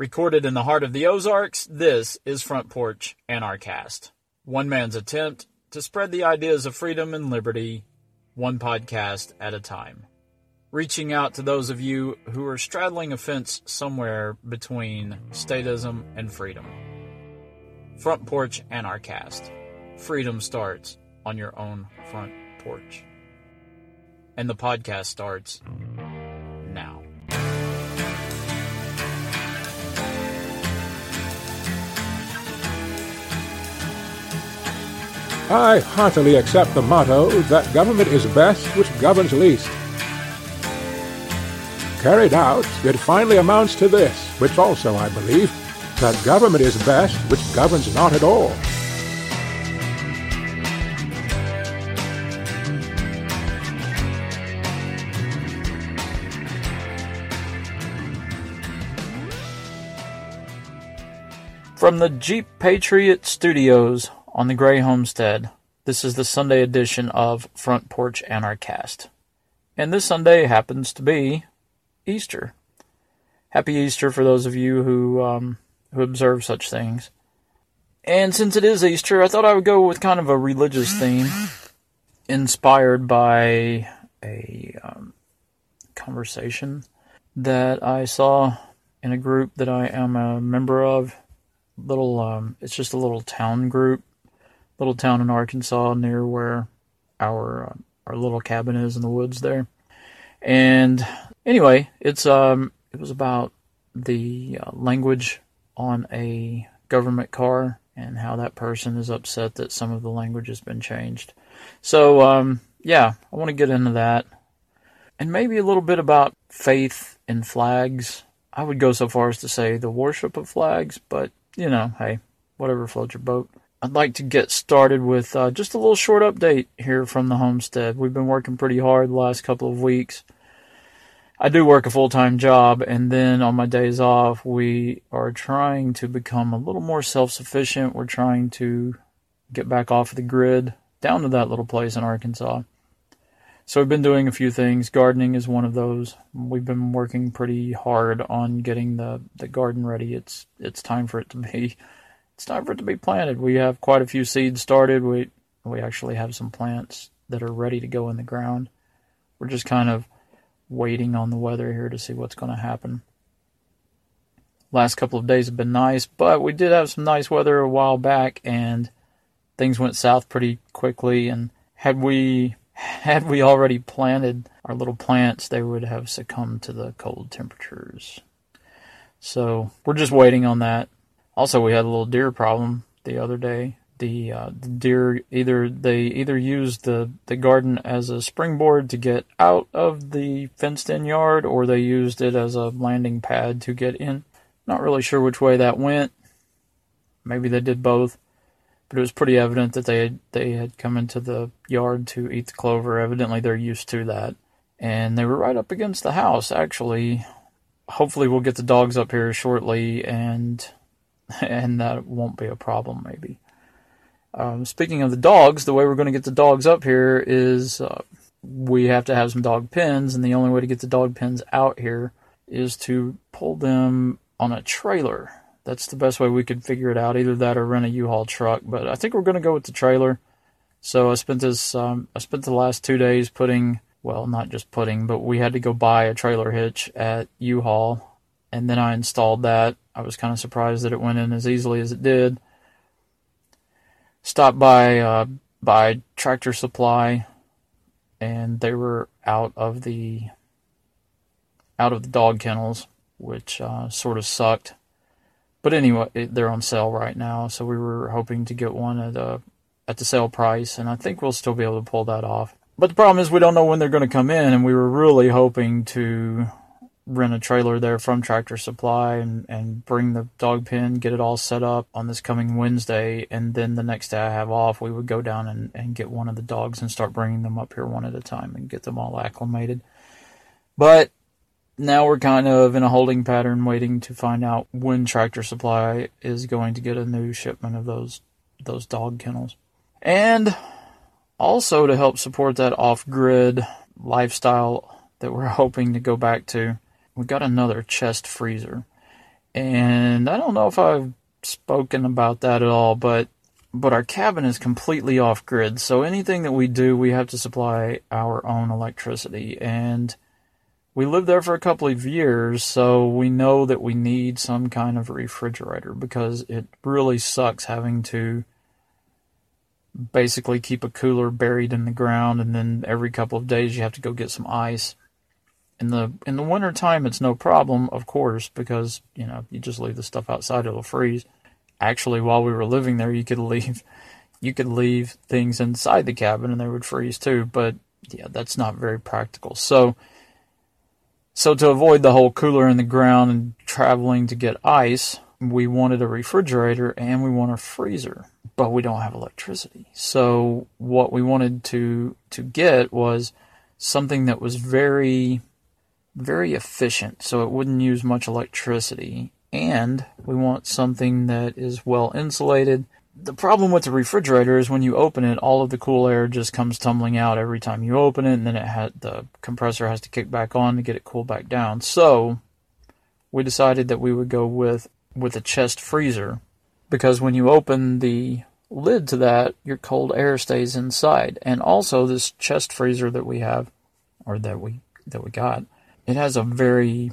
Recorded in the heart of the Ozarks, this is Front Porch Anarchast. One man's attempt to spread the ideas of freedom and liberty, one podcast at a time. Reaching out to those of you who are straddling a fence somewhere between statism and freedom. Front Porch Anarchast. Freedom starts on your own front porch. And the podcast starts I heartily accept the motto that government is best which governs least. Carried out, it finally amounts to this, which also I believe, that government is best which governs not at all. From the Jeep Patriot Studios on the Gray Homestead, this is the Sunday edition of Front Porch Anarchast. And this Sunday happens to be Easter. Happy Easter for those of you who um, who observe such things. And since it is Easter, I thought I would go with kind of a religious theme, inspired by a um, conversation that I saw in a group that I am a member of. Little, um, it's just a little town group, little town in Arkansas near where our uh, our little cabin is in the woods there. And anyway, it's um, it was about the uh, language on a government car and how that person is upset that some of the language has been changed. So, um, yeah, I want to get into that. And maybe a little bit about faith and flags. I would go so far as to say the worship of flags, but, you know, hey, whatever floats your boat. I'd like to get started with uh, just a little short update here from the homestead. We've been working pretty hard the last couple of weeks I do work a full time job, and then on my days off, we are trying to become a little more self sufficient. We're trying to get back off of the grid down to that little place in Arkansas. So we've been doing a few things. Gardening is one of those. We've been working pretty hard on getting the, the garden ready. It's it's time for it to be it's time for it to be planted. We have quite a few seeds started. We we actually have some plants that are ready to go in the ground. We're just kind of waiting on the weather here to see what's going to happen. Last couple of days have been nice, but we did have some nice weather a while back, and things went south pretty quickly. And had we had we already planted our little plants, they would have succumbed to the cold temperatures. So we're just waiting on that. Also, we had a little deer problem the other day the, uh, the deer either they either used the the garden as a springboard to get out of the fenced in yard or they used it as a landing pad to get in. Not really sure which way that went. Maybe they did both, but it was pretty evident that they had, they had come into the yard to eat the clover. Evidently, they're used to that, and they were right up against the house. Actually, hopefully, we'll get the dogs up here shortly, and and that won't be a problem. Maybe. Um, speaking of the dogs, the way we're going to get the dogs up here is uh, we have to have some dog pens, and the only way to get the dog pens out here is to pull them on a trailer. That's the best way we could figure it out. Either that or rent a U-Haul truck. But I think we're going to go with the trailer. So I spent this. Um, I spent the last two days putting. Well, not just putting, but we had to go buy a trailer hitch at U-Haul, and then I installed that. I was kind of surprised that it went in as easily as it did stopped by uh, by Tractor Supply, and they were out of the out of the dog kennels, which uh, sort of sucked. But anyway, they're on sale right now, so we were hoping to get one at a uh, at the sale price, and I think we'll still be able to pull that off. But the problem is we don't know when they're going to come in, and we were really hoping to rent a trailer there from Tractor Supply and, and bring the dog pen, get it all set up on this coming Wednesday. And then the next day I have off, we would go down and, and get one of the dogs and start bringing them up here one at a time and get them all acclimated. But now we're kind of in a holding pattern waiting to find out when Tractor Supply is going to get a new shipment of those those dog kennels. And also to help support that off-grid lifestyle that we're hoping to go back to we got another chest freezer. And I don't know if I've spoken about that at all, but but our cabin is completely off grid. So anything that we do, we have to supply our own electricity. And we lived there for a couple of years, so we know that we need some kind of refrigerator because it really sucks having to basically keep a cooler buried in the ground and then every couple of days you have to go get some ice. In the in the winter time it's no problem, of course, because, you know, you just leave the stuff outside it'll freeze. Actually while we were living there you could leave you could leave things inside the cabin and they would freeze too but yeah that's not very practical. So so to avoid the whole cooler in the ground and traveling to get ice we wanted a refrigerator and we want a freezer but we don't have electricity. So what we wanted to to get was something that was very very efficient so it wouldn't use much electricity and we want something that is well insulated. The problem with the refrigerator is when you open it, all of the cool air just comes tumbling out every time you open it, and then it had the compressor has to kick back on to get it cooled back down. So we decided that we would go with with a chest freezer because when you open the lid to that, your cold air stays inside. And also this chest freezer that we have or that we that we got, it has a very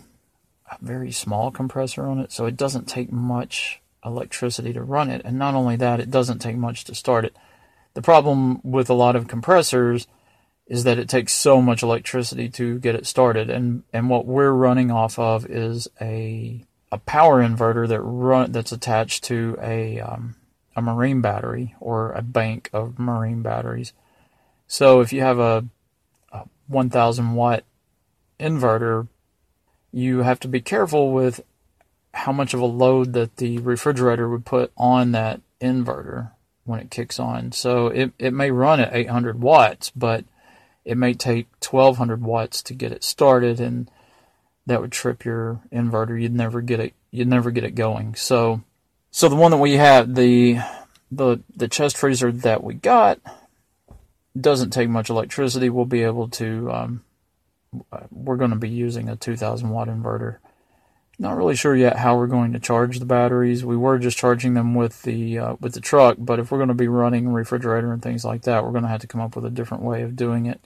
a very small compressor on it, so it doesn't take much electricity to run it. And not only that, it doesn't take much to start it. The problem with a lot of compressors is that it takes so much electricity to get it started. And, and what we're running off of is a, a power inverter that run, that's attached to a, um, a marine battery or a bank of marine batteries. So if you have a, a 1000 watt inverter you have to be careful with how much of a load that the refrigerator would put on that inverter when it kicks on. So it, it may run at 800 watts, but it may take 1200 watts to get it started and that would trip your inverter. You'd never get it, you'd never get it going. So, so the one that we have, the, the, the chest freezer that we got doesn't take much electricity. We'll be able to, um, we're going to be using a 2000 watt inverter. Not really sure yet how we're going to charge the batteries. We were just charging them with the uh, with the truck, but if we're going to be running refrigerator and things like that, we're going to have to come up with a different way of doing it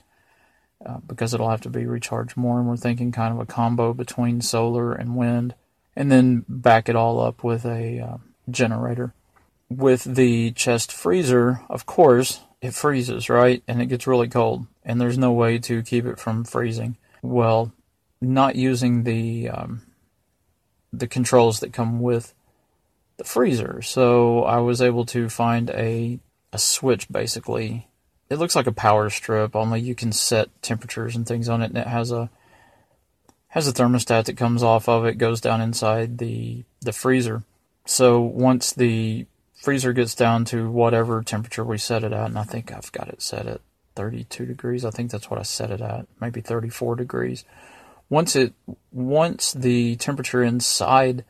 uh, because it'll have to be recharged more. And we're thinking kind of a combo between solar and wind, and then back it all up with a uh, generator. With the chest freezer, of course, it freezes, right? And it gets really cold, and there's no way to keep it from freezing. Well, not using the um, the controls that come with the freezer. So I was able to find a a switch basically. It looks like a power strip, only you can set temperatures and things on it, and it has a has a thermostat that comes off of it, goes down inside the the freezer. So once the freezer gets down to whatever temperature we set it at, and I think I've got it set at 32 degrees. I think that's what I set it at, maybe 34 degrees. Once it once the temperature inside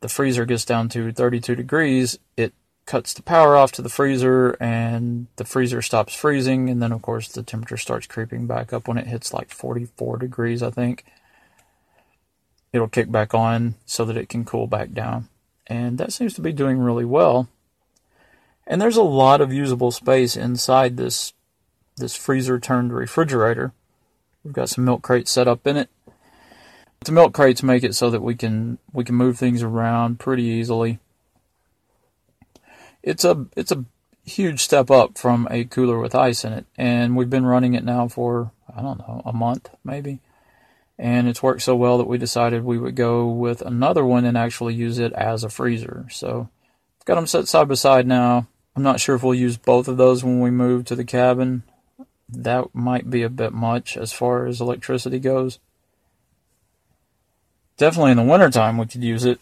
the freezer gets down to 32 degrees, it cuts the power off to the freezer and the freezer stops freezing and then of course the temperature starts creeping back up when it hits like 44 degrees, I think. It'll kick back on so that it can cool back down and that seems to be doing really well. And there's a lot of usable space inside this this freezer turned refrigerator. We've got some milk crates set up in it. The milk crates make it so that we can we can move things around pretty easily. It's a it's a huge step up from a cooler with ice in it, and we've been running it now for I don't know a month maybe and it's worked so well that we decided we would go with another one and actually use it as a freezer. So I've got them set side by side now. I'm not sure if we'll use both of those when we move to the cabin. That might be a bit much as far as electricity goes. Definitely in the wintertime we could use it.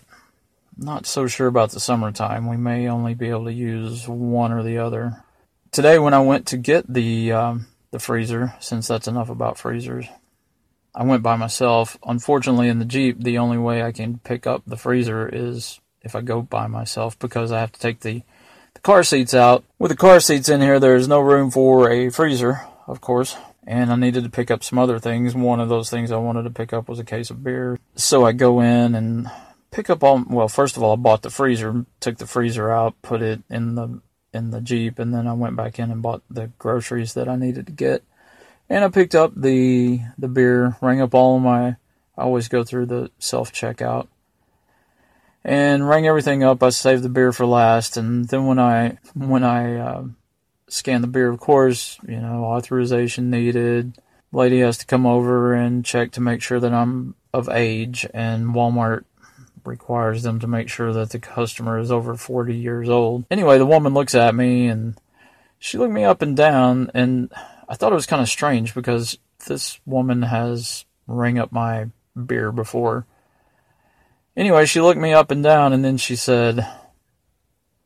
Not so sure about the summertime. We may only be able to use one or the other. Today when I went to get the um, the freezer, since that's enough about freezers, I went by myself. Unfortunately, in the Jeep, the only way I can pick up the freezer is if I go by myself because I have to take the, the car seats out. With the car seats in here, there's no room for a freezer, of course. And I needed to pick up some other things. One of those things I wanted to pick up was a case of beer. So I go in and pick up all. Well, first of all, I bought the freezer, took the freezer out, put it in the in the jeep, and then I went back in and bought the groceries that I needed to get. And I picked up the the beer, rang up all of my. I always go through the self checkout and rang everything up. I saved the beer for last, and then when I when I uh, scanned the beer, of course, you know, authorization needed. Lady has to come over and check to make sure that I'm of age, and Walmart requires them to make sure that the customer is over 40 years old. Anyway, the woman looks at me and she looked me up and down, and I thought it was kind of strange because this woman has rang up my beer before Anyway, she looked me up and down, and then she said,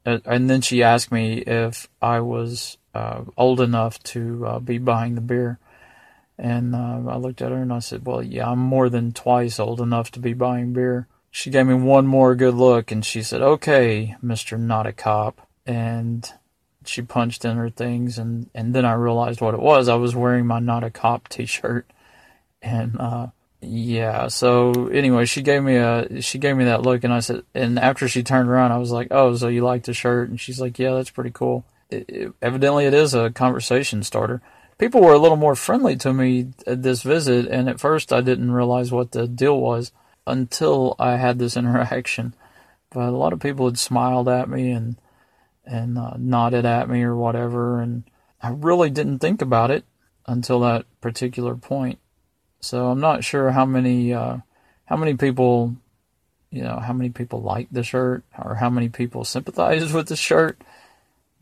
and then she asked me if I was uh, old enough to uh, be buying the beer. And uh, I looked at her and I said, Well, yeah, I'm more than twice old enough to be buying beer. She gave me one more good look and she said, Okay, Mr. Not a Cop. And she punched in her things. And, and then I realized what it was. I was wearing my Not a Cop t shirt. And uh, yeah. So anyway, she gave me a she gave me that look, and I said, and after she turned around, I was like, "Oh, so you like the shirt?" And she's like, "Yeah, that's pretty cool." It, it, evidently, it is a conversation starter. People were a little more friendly to me at this visit, and at first, I didn't realize what the deal was until I had this interaction. But a lot of people had smiled at me and and uh, nodded at me or whatever, and I really didn't think about it until that particular point. So I'm not sure how many uh, how many people you know how many people like the shirt or how many people sympathize with the shirt.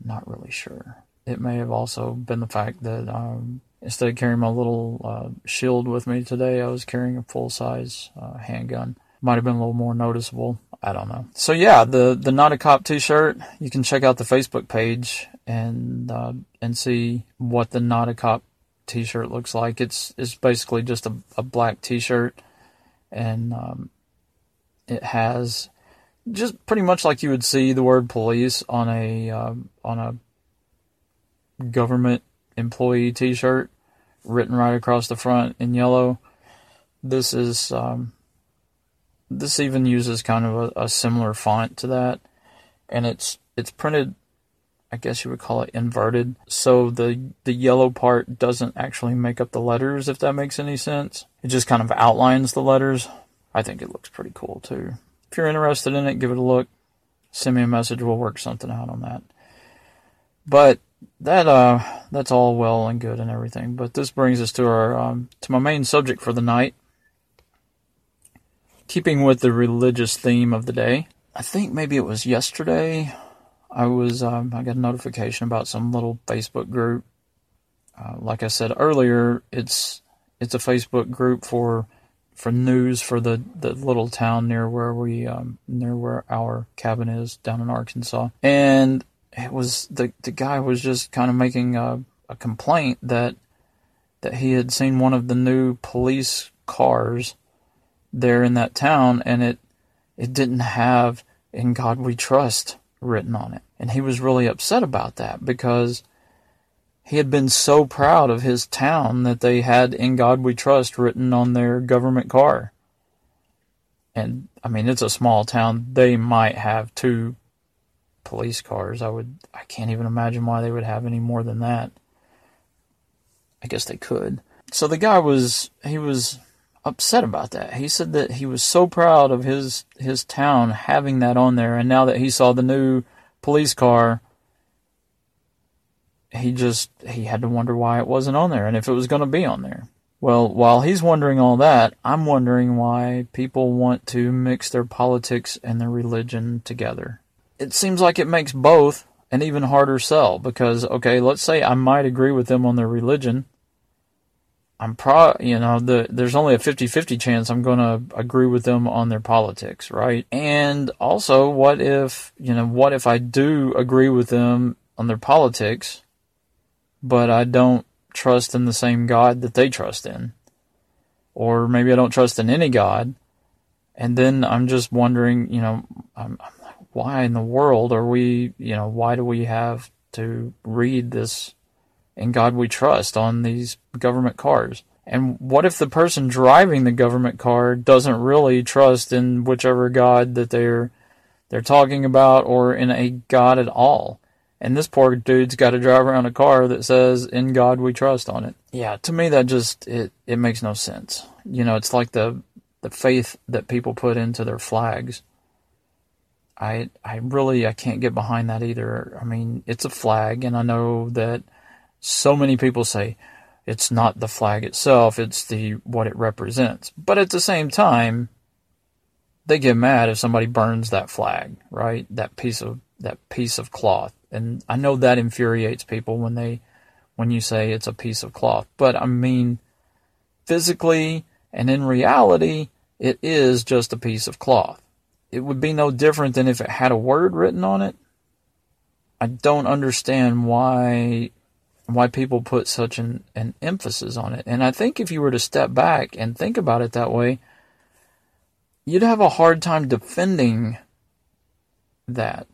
Not really sure. It may have also been the fact that um, instead of carrying my little uh, shield with me today, I was carrying a full size uh, handgun. Might have been a little more noticeable. I don't know. So yeah, the the not a cop T-shirt. You can check out the Facebook page and uh, and see what the not a cop t-shirt looks like. It's it's basically just a, a black t-shirt, and um, it has just pretty much like you would see the word police on a uh, on a government employee t-shirt, written right across the front in yellow. This is um, this even uses kind of a, a similar font to that, and it's it's printed I guess you would call it inverted. So the the yellow part doesn't actually make up the letters, if that makes any sense. It just kind of outlines the letters. I think it looks pretty cool too. If you're interested in it, give it a look. Send me a message. We'll work something out on that. But that uh, that's all well and good and everything. But this brings us to our um, to my main subject for the night. Keeping with the religious theme of the day, I think maybe it was yesterday I was um, I got a notification about some little Facebook group. Uh, like I said earlier, it's it's a Facebook group for for news for the, the little town near where we um, near where our cabin is down in Arkansas. And it was the the guy was just kind of making a, a complaint that that he had seen one of the new police cars there in that town and it it didn't have in God we trust written on it. And he was really upset about that because he had been so proud of his town that they had In God We Trust written on their government car. And I mean, it's a small town. They might have two police cars. I would, I can't even imagine why they would have any more than that. I guess they could. So the guy was, he was upset about that. He said that he was so proud of his his town having that on there, and now that he saw the new police car, he just he had to wonder why it wasn't on there and if it was going to be on there. Well, while he's wondering all that, I'm wondering why people want to mix their politics and their religion together. It seems like it makes both an even harder sell because okay, let's say I might agree with them on their religion, I'm pro, you know, the, there's only a 50-50 chance I'm going to agree with them on their politics, right? And also, what if, you know, what if I do agree with them on their politics, but I don't trust in the same God that they trust in? Or maybe I don't trust in any God. And then I'm just wondering, you know, I'm, I'm like, why in the world are we, you know, why do we have to read this in God we trust on these government cars. And what if the person driving the government car doesn't really trust in whichever God that they're they're talking about or in a God at all? And this poor dude's got to drive around a car that says "In God We Trust" on it. Yeah, to me that just it it makes no sense. You know, it's like the the faith that people put into their flags. I I really I can't get behind that either. I mean, it's a flag, and I know that so many people say it's not the flag itself; it's the what it represents. But at the same time, they get mad if somebody burns that flag, right? That piece of that piece of cloth, and I know that infuriates people when they when you say it's a piece of cloth. But I mean, physically and in reality, it is just a piece of cloth it would be no different than if it had a word written on it. I don't understand why why people put such an, an emphasis on it. And I think if you were to step back and think about it that way, you'd have a hard time defending that.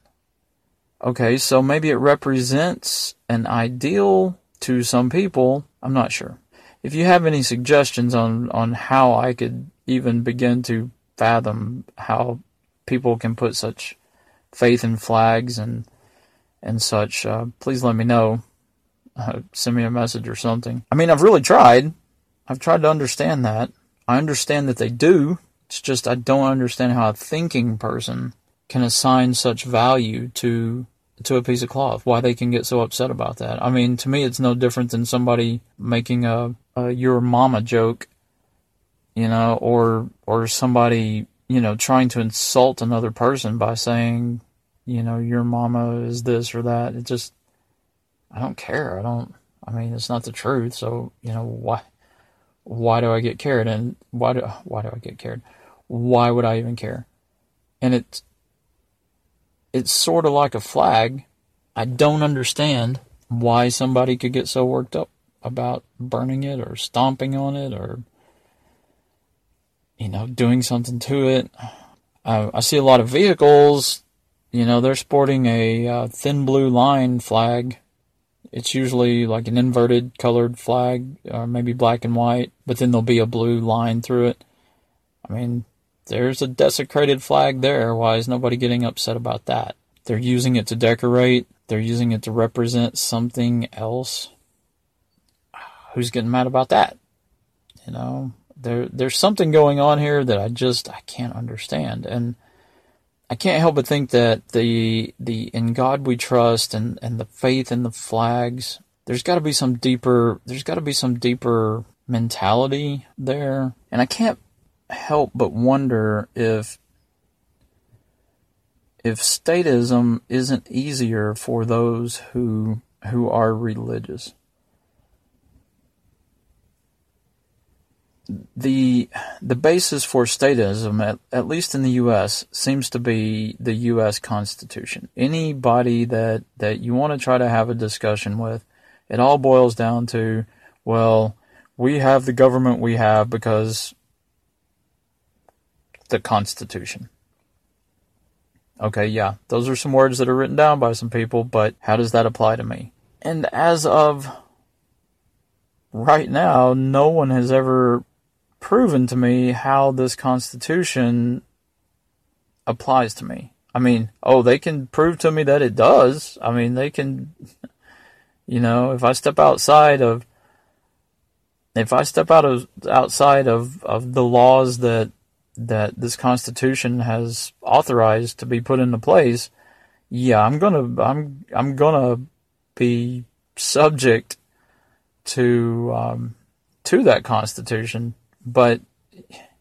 Okay, so maybe it represents an ideal to some people. I'm not sure. If you have any suggestions on, on how I could even begin to fathom how people can put such faith in flags and and such, uh, please let me know. Uh, send me a message or something. I mean, I've really tried. I've tried to understand that. I understand that they do. It's just I don't understand how a thinking person can assign such value to to a piece of cloth. Why they can get so upset about that? I mean, to me, it's no different than somebody making a, a your mama joke, you know, or or somebody you know, trying to insult another person by saying, you know, your mama is this or that. It just, I don't care. I don't, I mean, it's not the truth. So, you know, why, why do I get cared? And why do, why do I get cared? Why would I even care? And it's, it's sort of like a flag. I don't understand why somebody could get so worked up about burning it or stomping on it or you know, doing something to it. Uh, I see a lot of vehicles, you know, they're sporting a uh, thin blue line flag. It's usually like an inverted colored flag, or maybe black and white, but then there'll be a blue line through it. I mean, there's a desecrated flag there. Why is nobody getting upset about that? They're using it to decorate, they're using it to represent something else. Who's getting mad about that? You know, there there's something going on here that I just I can't understand and I can't help but think that the the in God we trust and and the faith in the flags there's got to be some deeper there's got to be some deeper mentality there. And I can't help but wonder if if statism isn't easier for those who who are religious the the basis for statism, at, at least in the U.S., seems to be the U.S. Constitution. Anybody that that you want to try to have a discussion with, it all boils down to, well, we have the government we have because the Constitution. Okay, yeah, those are some words that are written down by some people, but how does that apply to me? And as of right now, no one has ever proven to me how this Constitution applies to me. I mean, oh, they can prove to me that it does. I mean, they can, you know, if I step outside of, if I step out of outside of, of the laws that that this Constitution has authorized to be put into place, yeah, I'm gonna I'm I'm gonna be subject to um, to that Constitution but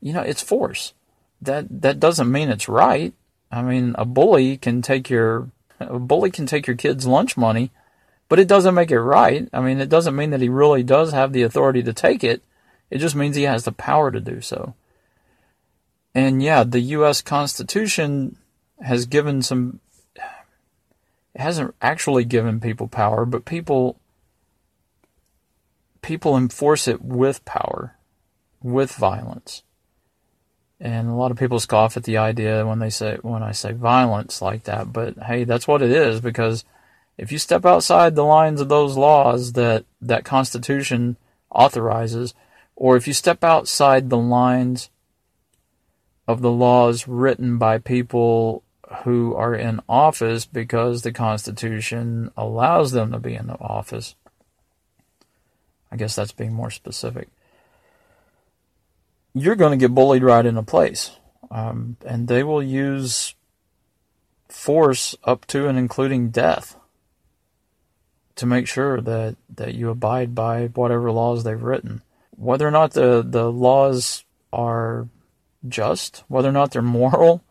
you know it's force. That that doesn't mean it's right. I mean, a bully can take your a bully can take your kid's lunch money, but it doesn't make it right. I mean, it doesn't mean that he really does have the authority to take it. It just means he has the power to do so. And yeah, the U.S. Constitution has given some. It hasn't actually given people power, but people people enforce it with power with violence. And a lot of people scoff at the idea when they say when I say violence like that, but hey, that's what it is because if you step outside the lines of those laws that that Constitution authorizes or if you step outside the lines of the laws written by people who are in office because the Constitution allows them to be in the office. I guess that's being more specific. You're going to get bullied right into place. Um, and they will use force up to and including death to make sure that, that you abide by whatever laws they've written. Whether or not the, the laws are just, whether or not they're moral,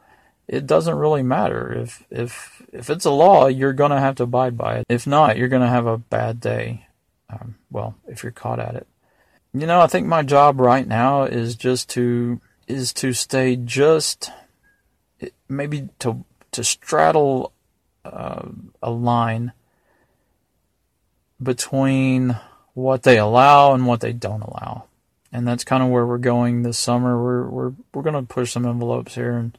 it doesn't really matter. If if if it's a law, you're gonna have to abide by it. If not, you're gonna have a bad day. Um, well, if you're caught at it, you know, I think my job right now is just to is to stay just maybe to to straddle uh, a line between what they allow and what they don't allow and that's kind of where we're going this summer. We're we're we're going to push some envelopes here and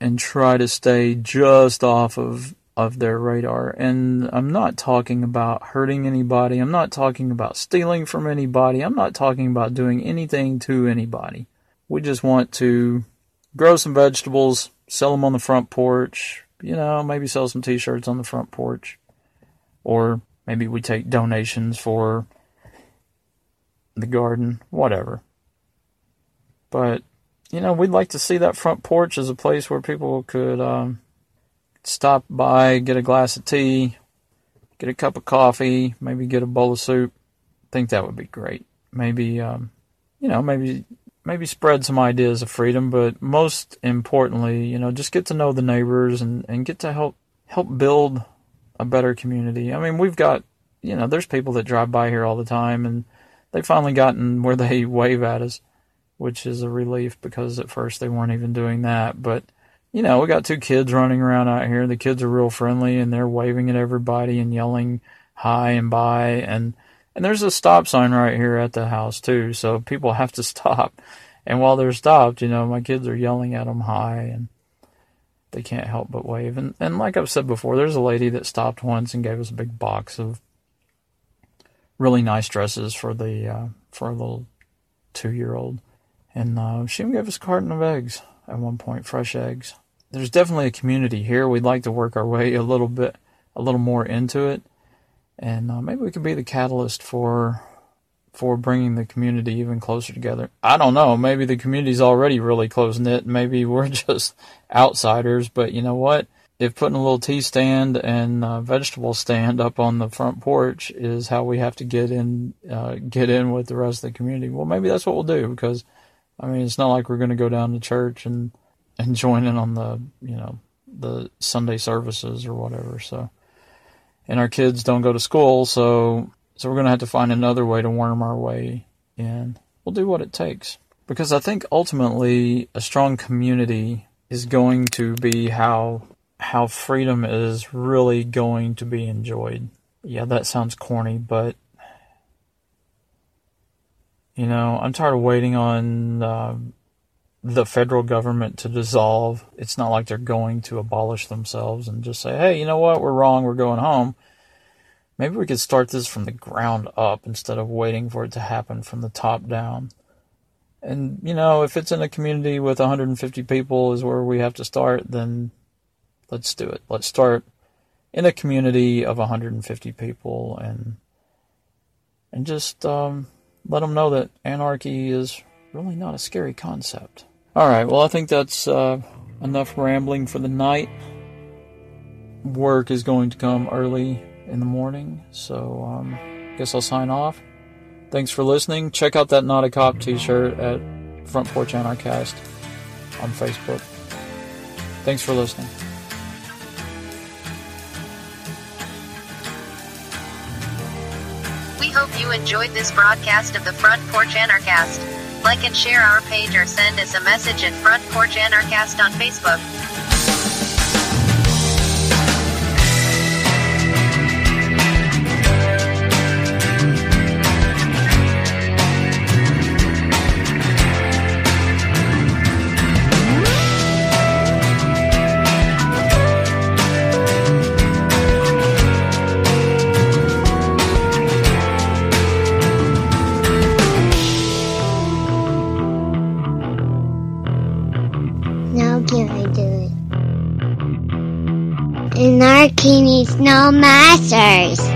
and try to stay just off of of their radar. And I'm not talking about hurting anybody. I'm not talking about stealing from anybody. I'm not talking about doing anything to anybody. We just want to grow some vegetables, sell them on the front porch, you know, maybe sell some t-shirts on the front porch. Or maybe we take donations for the garden, whatever. But, you know, we'd like to see that front porch as a place where people could um, stop by, get a glass of tea, get a cup of coffee, maybe get a bowl of soup. I think that would be great. Maybe, um, you know, maybe maybe spread some ideas of freedom, but most importantly, you know, just get to know the neighbors and, and get to help help build a better community. I mean, we've got, you know, there's people that drive by here all the time and they've finally gotten where they wave at us, which is a relief because at first they weren't even doing that. But you know, we got two kids running around out here. The kids are real friendly and they're waving at everybody and yelling hi and bye and and there's a stop sign right here at the house too, so people have to stop. And while they're stopped, you know, my kids are yelling at them hi and they can't help but wave. And and like I've said before, there's a lady that stopped once and gave us a big box of really nice dresses for the uh, for a little two year old, and uh, she even gave us a carton of eggs at one point, fresh eggs. There's definitely a community here. We'd like to work our way a little bit, a little more into it, and uh, maybe we could be the catalyst for for bringing the community even closer together. I don't know. Maybe the community's already really close knit. Maybe we're just outsiders. But you know what? if putting a little tea stand and uh, vegetable stand up on the front porch is how we have to get in uh, get in with the rest of the community, well, maybe that's what we'll do because I mean it's not like we're going to go down to church and and join in on the you know the Sunday services or whatever. So, and our kids don't go to school, so so we're going to have to find another way to worm our way in. We'll do what it takes because I think ultimately a strong community is going to be how how freedom is really going to be enjoyed. Yeah, that sounds corny, but you know, I'm tired of waiting on uh, the federal government to dissolve. It's not like they're going to abolish themselves and just say, "Hey, you know what? We're wrong. We're going home." Maybe we could start this from the ground up instead of waiting for it to happen from the top down. And you know, if it's in a community with 150 people is where we have to start, then let's do it. Let's start in a community of 150 people and and just um, let them know that anarchy is really not a scary concept. All right, well, I think that's uh, enough rambling for the night. Work is going to come early in the morning, so um, I guess I'll sign off. Thanks for listening. Check out that Not a Cop t shirt at Front Porch Anarchast on Facebook. Thanks for listening. Enjoyed this broadcast of the Front Porch Anarchast. Like and share our page or send us a message at Front Porch Anarchast on Facebook. Anarchy no